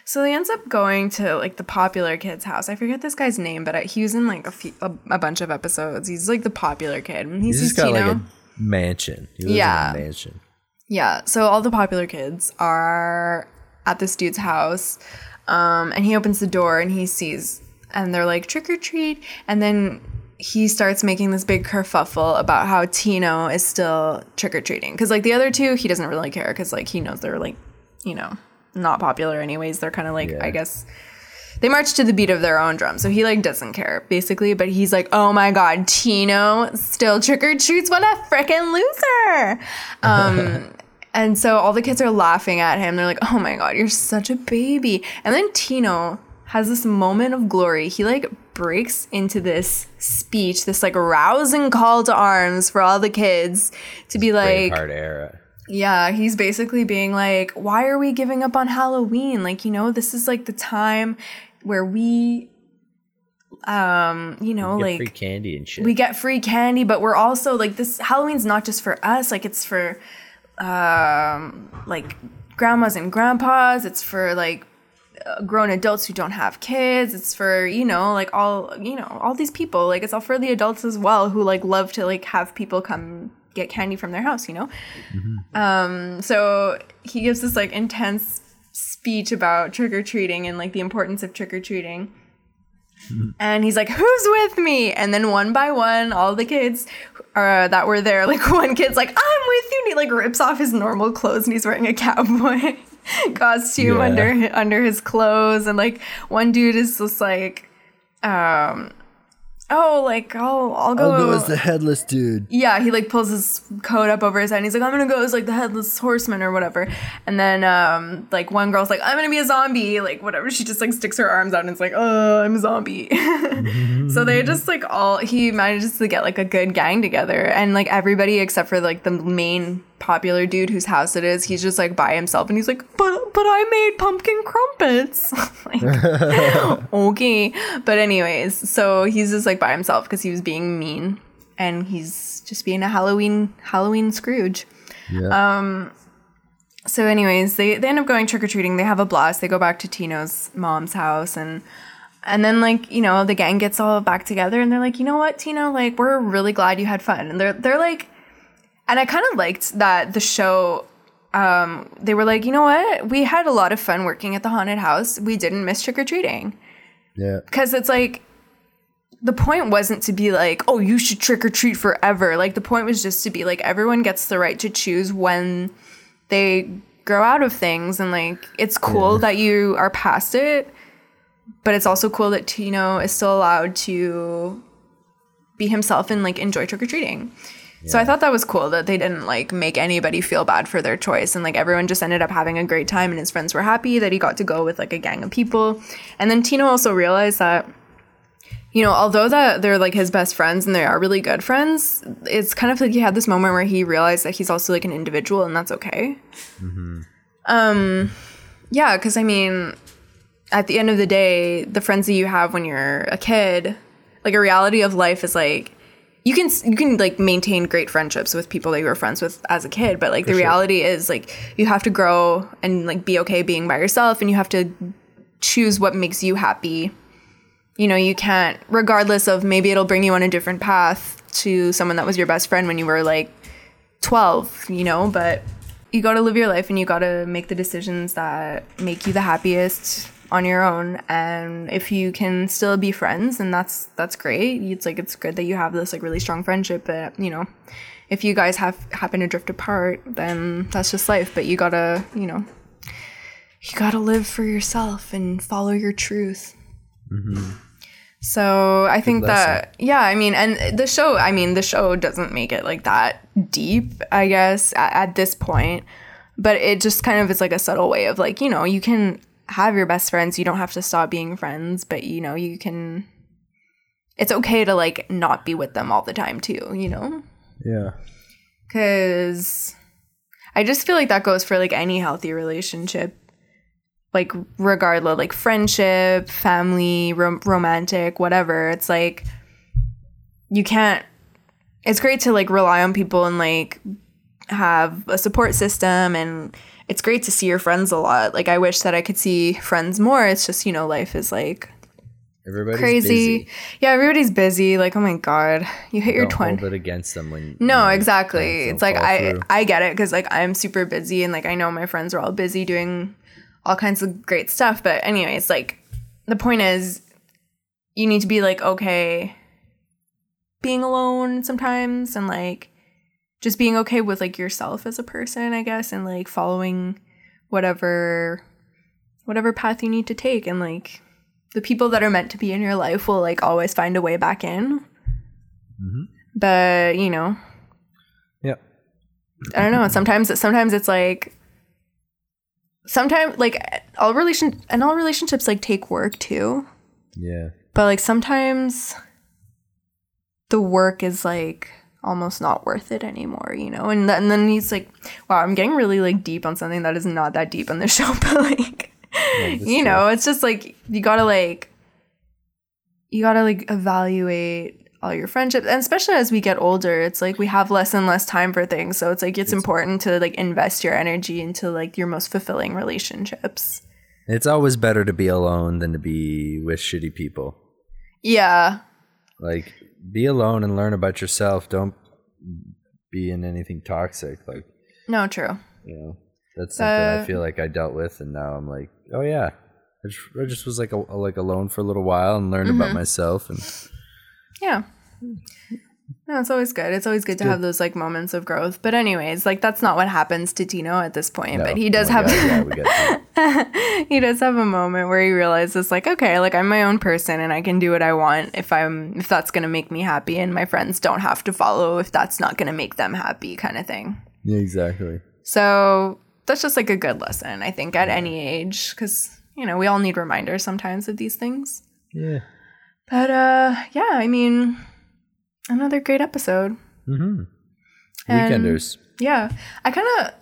So he ends up going to like the popular kid's house. I forget this guy's name, but he was in like a, few, a, a bunch of episodes. He's like the popular kid. And he's, He's got like a mansion. He lives Yeah. in a mansion. Yeah. So all the popular kids are at this dude's house. Um, and he opens the door and he sees, and they're like, trick or treat. And then he starts making this big kerfuffle about how Tino is still trick or treating. Cause like the other two, he doesn't really care. Cause like he knows they're like, you know, not popular anyways. They're kind of like, Yeah. I guess. They march to the beat of their own drum, so he like doesn't care basically. But he's like, "Oh my god, Tino still trick or treats! What a freaking loser!" Um, and so all the kids are laughing at him. They're like, "Oh my god, you're such a baby!" And then Tino has this moment of glory. He like breaks into this speech, this like rousing call to arms for all the kids to be like, Braveheart era. Yeah, he's basically being like, why are we giving up on Halloween? Like, you know, this is like the time where we um, you know, Get like free candy and shit. we get free candy, but we're also like this Halloween's not just for us, like it's for um like grandmas and grandpas, it's for like uh, grown adults who don't have kids. It's for, you know, like all, you know, all these people. Like it's all for the adults as well who like love to like have people come get candy from their house, you know? Um, so he gives this like intense speech about trick or treating and like the importance of trick or treating. And he's like, "Who's with me?" And then one by one, all the kids uh, that were there, like one kid's like, "I'm with you." And he like rips off his normal clothes and he's wearing a cowboy costume Yeah. under under his clothes. And like one dude is just like, um, "Oh, like I'll I'll go." I'll go as the headless dude. yeah, he like pulls his coat up over his head and he's like, I'm gonna go as like the headless horseman or whatever. And then um like one girl's like, I'm gonna be a zombie, like whatever. She just like sticks her arms out and it's like, oh, I'm a zombie. so they just like all he manages to get like a good gang together and like everybody except for like the main popular dude whose house it is, he's just like by himself and he's like, But but I made pumpkin crumpets. like okay. But anyways, so he's just like by himself because he was being mean and he's just being a Halloween Halloween Scrooge. Yeah. Um So anyways, they, they end up going trick or treating. They have a blast. They go back to Tino's mom's house and and then like, you know, the gang gets all back together and they're like, you know what, Tino, like we're really glad you had fun. And they're they're like and I kind of liked that the show um they were like, you know what? We had a lot of fun working at the haunted house. We didn't miss trick or treating. yeah. because it's like the point wasn't to be like oh you should trick or treat forever like the point was just to be like everyone gets the right to choose when they grow out of things and like it's cool that you are past it but it's also cool that tino is still allowed to be himself and like enjoy so i thought that was cool that they didn't like make anybody feel bad for their choice and like everyone just ended up having a great time and his friends were happy that he got to go with like a gang of people. And then tino also realized that you know, although that they're like his best friends and they are really good friends, it's kind of like he had this moment where he realized that he's also like an individual and that's okay. Um, yeah, because I mean, at the end of the day, the friends that you have when you're a kid, like a reality of life is like you can you can like maintain great friendships with people that you were friends with as a kid, but like the reality is like you have to grow and like be okay being by yourself, and you have to choose what makes you happy. You know, you can't, regardless of maybe it'll bring you on a different path to someone that was your best friend when you were like 12, you know, but you got to live your life and you got to make the decisions that make you the happiest on your own and if you can still be friends and that's that's great. It's like it's good that you have this like really strong friendship but you know if you guys have happen to drift apart then that's just life. But you gotta you know you gotta live for yourself and follow your truth. Mm-hmm. So I think that yeah, I mean, and the show, I mean, the show doesn't make it like that deep, I guess, at, at this point, but it just kind of is like a subtle way of like, you know, you can have your best friends, you don't have to stop being friends, but you know, you can. It's okay to like not be with them all the time too, you know, Yeah. because I just feel like that goes for like any healthy relationship like regardless like friendship family rom- romantic whatever it's like you can't it's great to like rely on people and like have a support system and it's great to see your friends a lot like i wish that i could see friends more it's just you know life is like Everybody's crazy busy. yeah everybody's busy like oh my god you hit your Don't 20 hold it against them when. no, when exactly. It's like I through. I get it because like I'm super busy and like I know my friends are all busy doing all kinds of great stuff. But anyways, like the point is, you need to be like okay, being alone sometimes and like just being okay with like yourself as a person, I guess, and like following whatever whatever path you need to take and like the people that are meant to be in your life will like always find a way back in. Mm-hmm. But you know, Yeah. I don't know. Sometimes sometimes it's like sometimes like all relation and all relationships like take work too. Yeah. But like sometimes the work is like almost not worth it anymore, you know? And, th- and then he's like, wow, I'm getting really like deep on something that is not that deep on the show, but like, you know, it's just like, you gotta like, you gotta like evaluate all your friendships. And especially as we get older, it's like we have less and less time for things. So it's like, it's important to like invest your energy into like your most fulfilling relationships. It's always better to be alone than to be with shitty people. Yeah. Like, be alone and learn about yourself. Don't be in anything toxic. Like, No, true. you know, that's something I Uh, feel like I dealt with, and now I'm like, oh yeah, I just, I just was like a, like alone for a little while and learned Mm-hmm. about myself, and Yeah. No, it's always good. It's always good to have those like moments of growth. But anyways, like that's not what happens to Tino at this point. but he Oh does my have God, yeah, we got to- he does have a moment where he realizes like, okay, like I'm my own person and I can do what I want if I'm if that's gonna make me happy and my friends don't have to follow if that's not gonna make them happy kind of thing. yeah, exactly. So that's just like a good lesson, I think, at any age, because you know we all need reminders sometimes of these things. Yeah. But uh, yeah, I mean, another great episode. And- Weekenders. Yeah, I kind of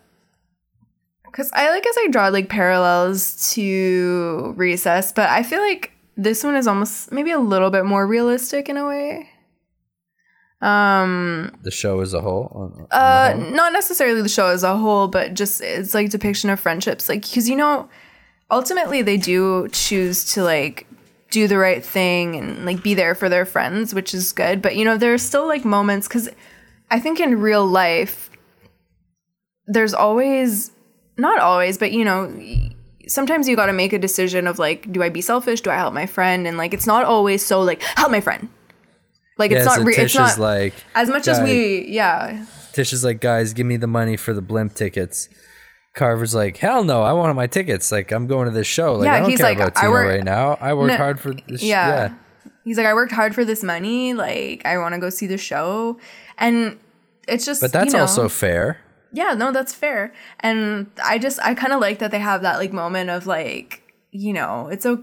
because I like as I draw like parallels to Recess, but I feel like this one is almost maybe a little bit more realistic in a way. Um, The show as a whole. on- on uh, whole? not necessarily the show as a whole, but just it's like depiction of friendships, like because you know, ultimately they do choose to like do the right thing and like be there for their friends, which is good. But you know, there's still like moments because I think in real life, there's always not always, but you know. Sometimes you got to make a decision of like, do I be selfish? Do I help my friend? And like, it's not always so like help my friend. Like yeah, it's not. so Re- Tish it's not is like as much as we. Yeah, Tish is like, guys, give me the money for the blimp tickets. Carver's like, hell no, I wanted my tickets. Like, I'm going to this show. Like, Yeah, I don't he's care like, about I work- right now. I worked No, hard for this. yeah. yeah. He's like, I worked hard for this money. Like, I want to go see the show. And it's just, But that's you know, also fair. Yeah, no, that's fair. And I just, I kind of like that they have that like moment of like, you know, it's a,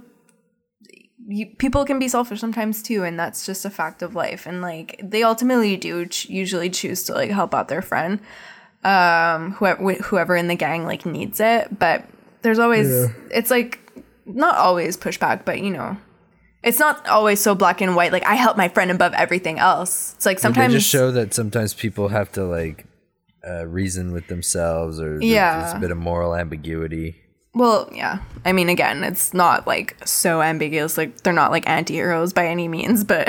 you, people can be selfish sometimes too. And that's just a fact of life. And like, they ultimately do ch- usually choose to like help out their friend, um, whoever, whoever in the gang like needs it. But there's always, it's like, not always pushback, but you know, it's not always so black and white. Like I help my friend above everything else. It's like sometimes they just show that sometimes people have to like uh, reason with themselves, or there's- Yeah. there's a bit of moral ambiguity. Well, yeah. I mean, again, it's not like so ambiguous. Like they're not like anti-heroes by any means, but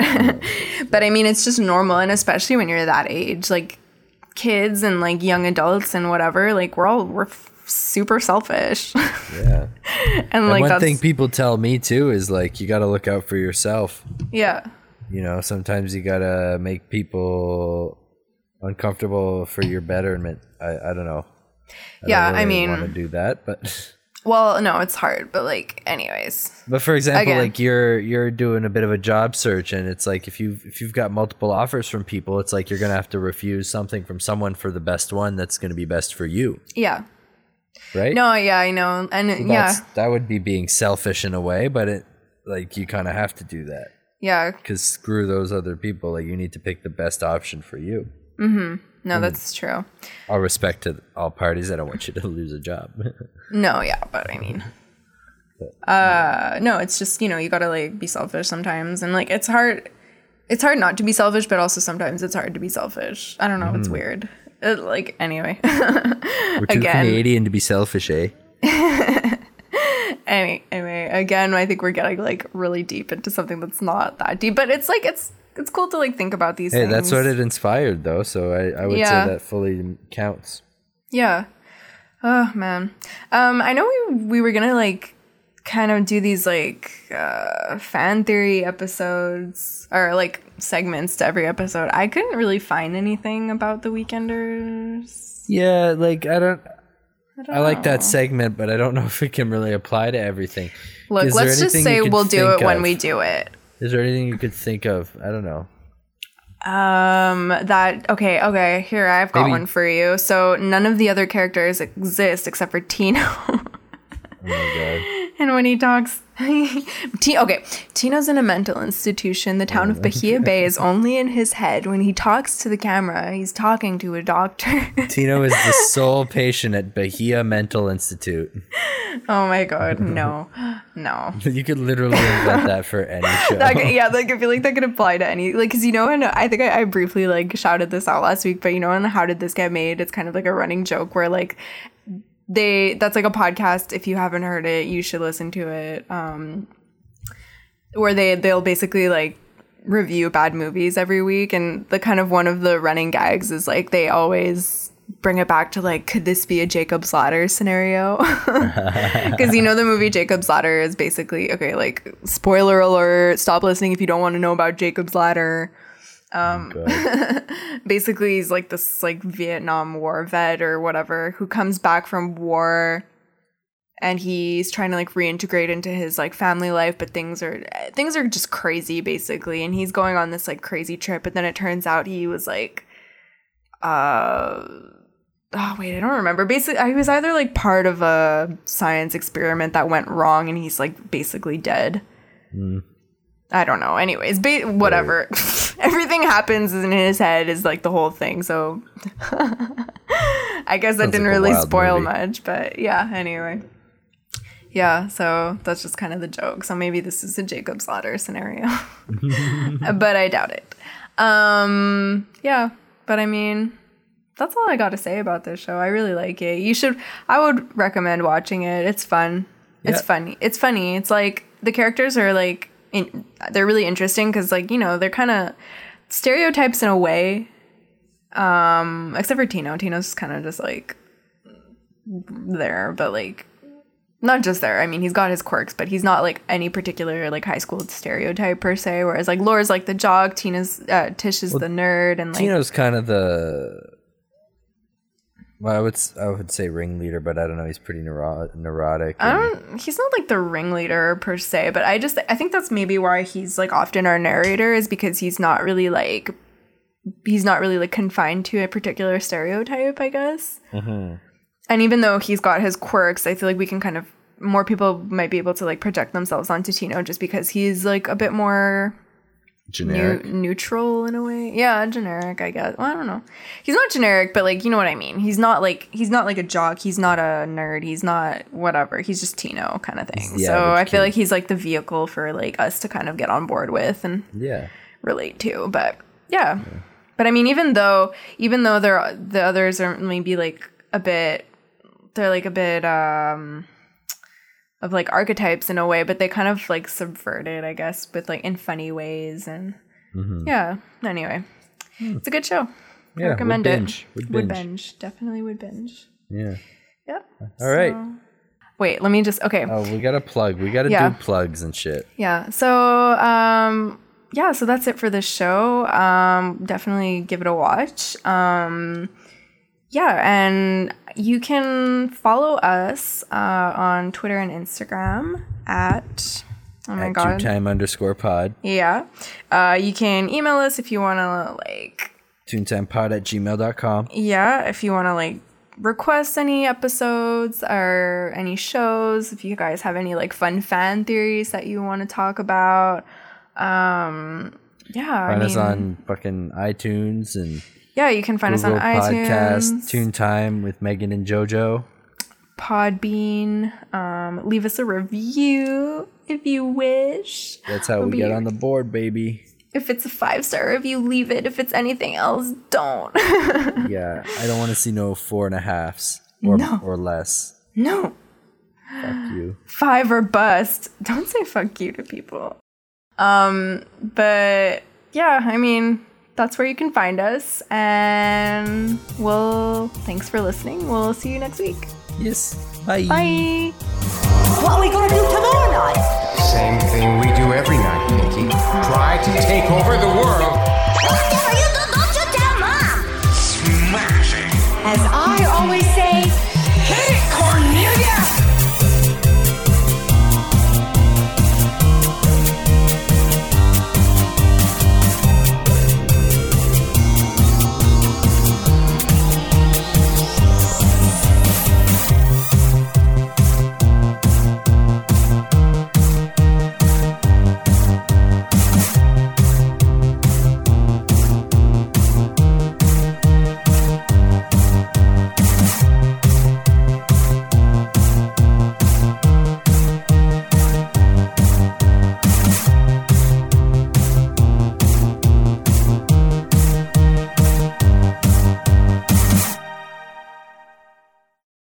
but I mean, it's just normal, and especially when you're that age, like kids and like young adults and whatever. Like we're all we're f- super selfish, Yeah. and And like one thing people tell me too is like, you got to look out for yourself. yeah, You know, sometimes you got to make people uncomfortable for your betterment. I, I don't know. yeah. I mean, want to do that, but. well, no, it's hard, but like, anyways, But for example, Again. like you're you're doing a bit of a job search, and it's like if you if you've got multiple offers from people, it's like you're gonna have to refuse something from someone for the best one that's gonna be best for you, yeah. right? No, yeah, I know, and yeah, That's, that would be being selfish in a way, but it like you kind of have to do that yeah. because screw those other people. Like you need to pick the best option for you. No, that's true. All respect to all parties. I don't want you to lose a job. No, yeah, but I mean, uh, no, it's just you know you gotta like be selfish sometimes, and like it's hard. It's hard not to be selfish, but also sometimes it's hard to be selfish. I don't know. It's weird. It, like anyway, We're too Again. Canadian to be selfish, eh? any, anyway, again, I think we're getting like really deep into something that's not that deep, but it's like it's it's cool to like think about these Hey, things. that's what it inspired, though. So I, I would Yeah. say that fully counts. Yeah. Oh man. Um I know we we were going to like kind of do these like uh fan theory episodes or like segments to every episode. I couldn't really find anything about the weekenders. Yeah, like I don't. I, like know. that segment, but I don't know if it can really apply to everything. Look, let's just say we'll do it think when we do it. Is there anything you could think of? I don't know. Um that okay, okay, here I've got Maybe- one for you. So none of the other characters exist except for Tino. Oh. And when he talks, T- okay, Tino's in a mental institution. The town of oh. Bahia Bay is only in his head. When he talks to the camera, he's talking to a doctor. Tino is the sole patient at Bahia Mental Institute. oh my god, no, no. You could literally invent that for any show. That could- yeah, like I feel like that could apply to any like because you know, and I think I, I briefly like shouted this out last week, but you know, and how did this get made? It's kind of like a running joke where like they that's like a podcast. If you haven't heard it, you should listen to it. Um, where they they'll basically like review bad movies every week, and the kind of one of the running gags is like they always bring it back to like could this be a Jacob's Ladder scenario? Because you know the movie Jacob's Ladder is basically okay. Like spoiler alert, stop listening if you don't want to know about Jacob's Ladder basically he's like this like Vietnam War vet or whatever who comes back from war and he's trying to like reintegrate into his like family life but things are things are just crazy basically. And he's going on this like crazy trip but then it turns out he was like uh oh wait i don't remember. Basically he was either like part of a science experiment that went wrong and he's like basically dead. I don't know. Anyways, ba- whatever. Everything happens in his head is like the whole thing. So I guess that Sounds didn't like really spoil movie. much, but yeah, anyway. Yeah, so that's just kind of the joke. So maybe this is a Jacob's Ladder scenario. but I doubt it. Um yeah, but I mean that's all I got to say about this show. I really like it. You should I would recommend watching it. It's fun. It's funny. It's funny. It's like the characters are like in, they're really interesting cuz like, you know, they're kind of stereotypes in a way. Um except for Tino. Tino's kind of just like there, but like not just there. I mean, he's got his quirks, but he's not like any particular like high school stereotype per se. Whereas like Lor's like the jock, Tina's uh, Tish is the nerd, and like Tino's kind of the. Well, I would I would say ringleader, but I don't know. He's pretty neuro- neurotic. I don't. He's not like the ringleader per se, but I just I think that's maybe why he's like often our narrator is because he's not really like he's not really like confined to a particular stereotype. I guess. Mm-hmm. And even though he's got his quirks, I feel like we can kind of more people might be able to like project themselves onto Tino just because he's like a bit more generic. neu- neutral in a way. Yeah, generic, I guess. Well, I don't know. He's not generic, but like you know what I mean. He's not like he's not like a jock. He's not a nerd. He's not whatever. He's just Tino kind of thing. the so I feel like he's like the vehicle for like us to kind of get on board with and yeah. relate to. But yeah. But I mean, even though even though they're the others are maybe like a bit, they're like a bit um of like archetypes in a way, but they kind of like subvert it, I guess, with like in funny ways and yeah. Anyway, it's a good show. Yeah, I recommend would binge. Would Would binge. binge. Definitely would binge. Yeah. Yeah. All right. So- Wait, let me just okay. Oh, we gotta plug. We gotta Yeah. do plugs and shit. Yeah. So, um, yeah, so that's it for this show. Um, definitely give it a watch. Um, yeah, and you can follow us uh, on Twitter and Instagram at oh my At god, time underscore pod. yeah. Uh, you can email us if you want to like Toontimepod at gmail.com. yeah, if you want to like request any episodes or any shows, if you guys have any like fun fan theories that you want to talk about, um, yeah, Find I us on fucking iTunes and yeah, you can find Google us on Podcast, iTunes, Toon Time with Megan and JoJo. Podbean. Um, leave us a review if you wish. That's how We'll we get on the board, baby. If it's a five star review, leave it. If it's anything else, don't. Yeah, I don't want to see no four and a halves or No. or less. no. Fuck you. five or bust. Don't say fuck you to people. Um, but yeah, I mean, that's where you can find us. And well, thanks for listening. We'll see you next week. Yes. Bye. Bye. What are we gonna do tomorrow night? Same thing we do every night, Pinky. Try to take over the world. Whatever you do, don't you tell mom. Smashing. As I always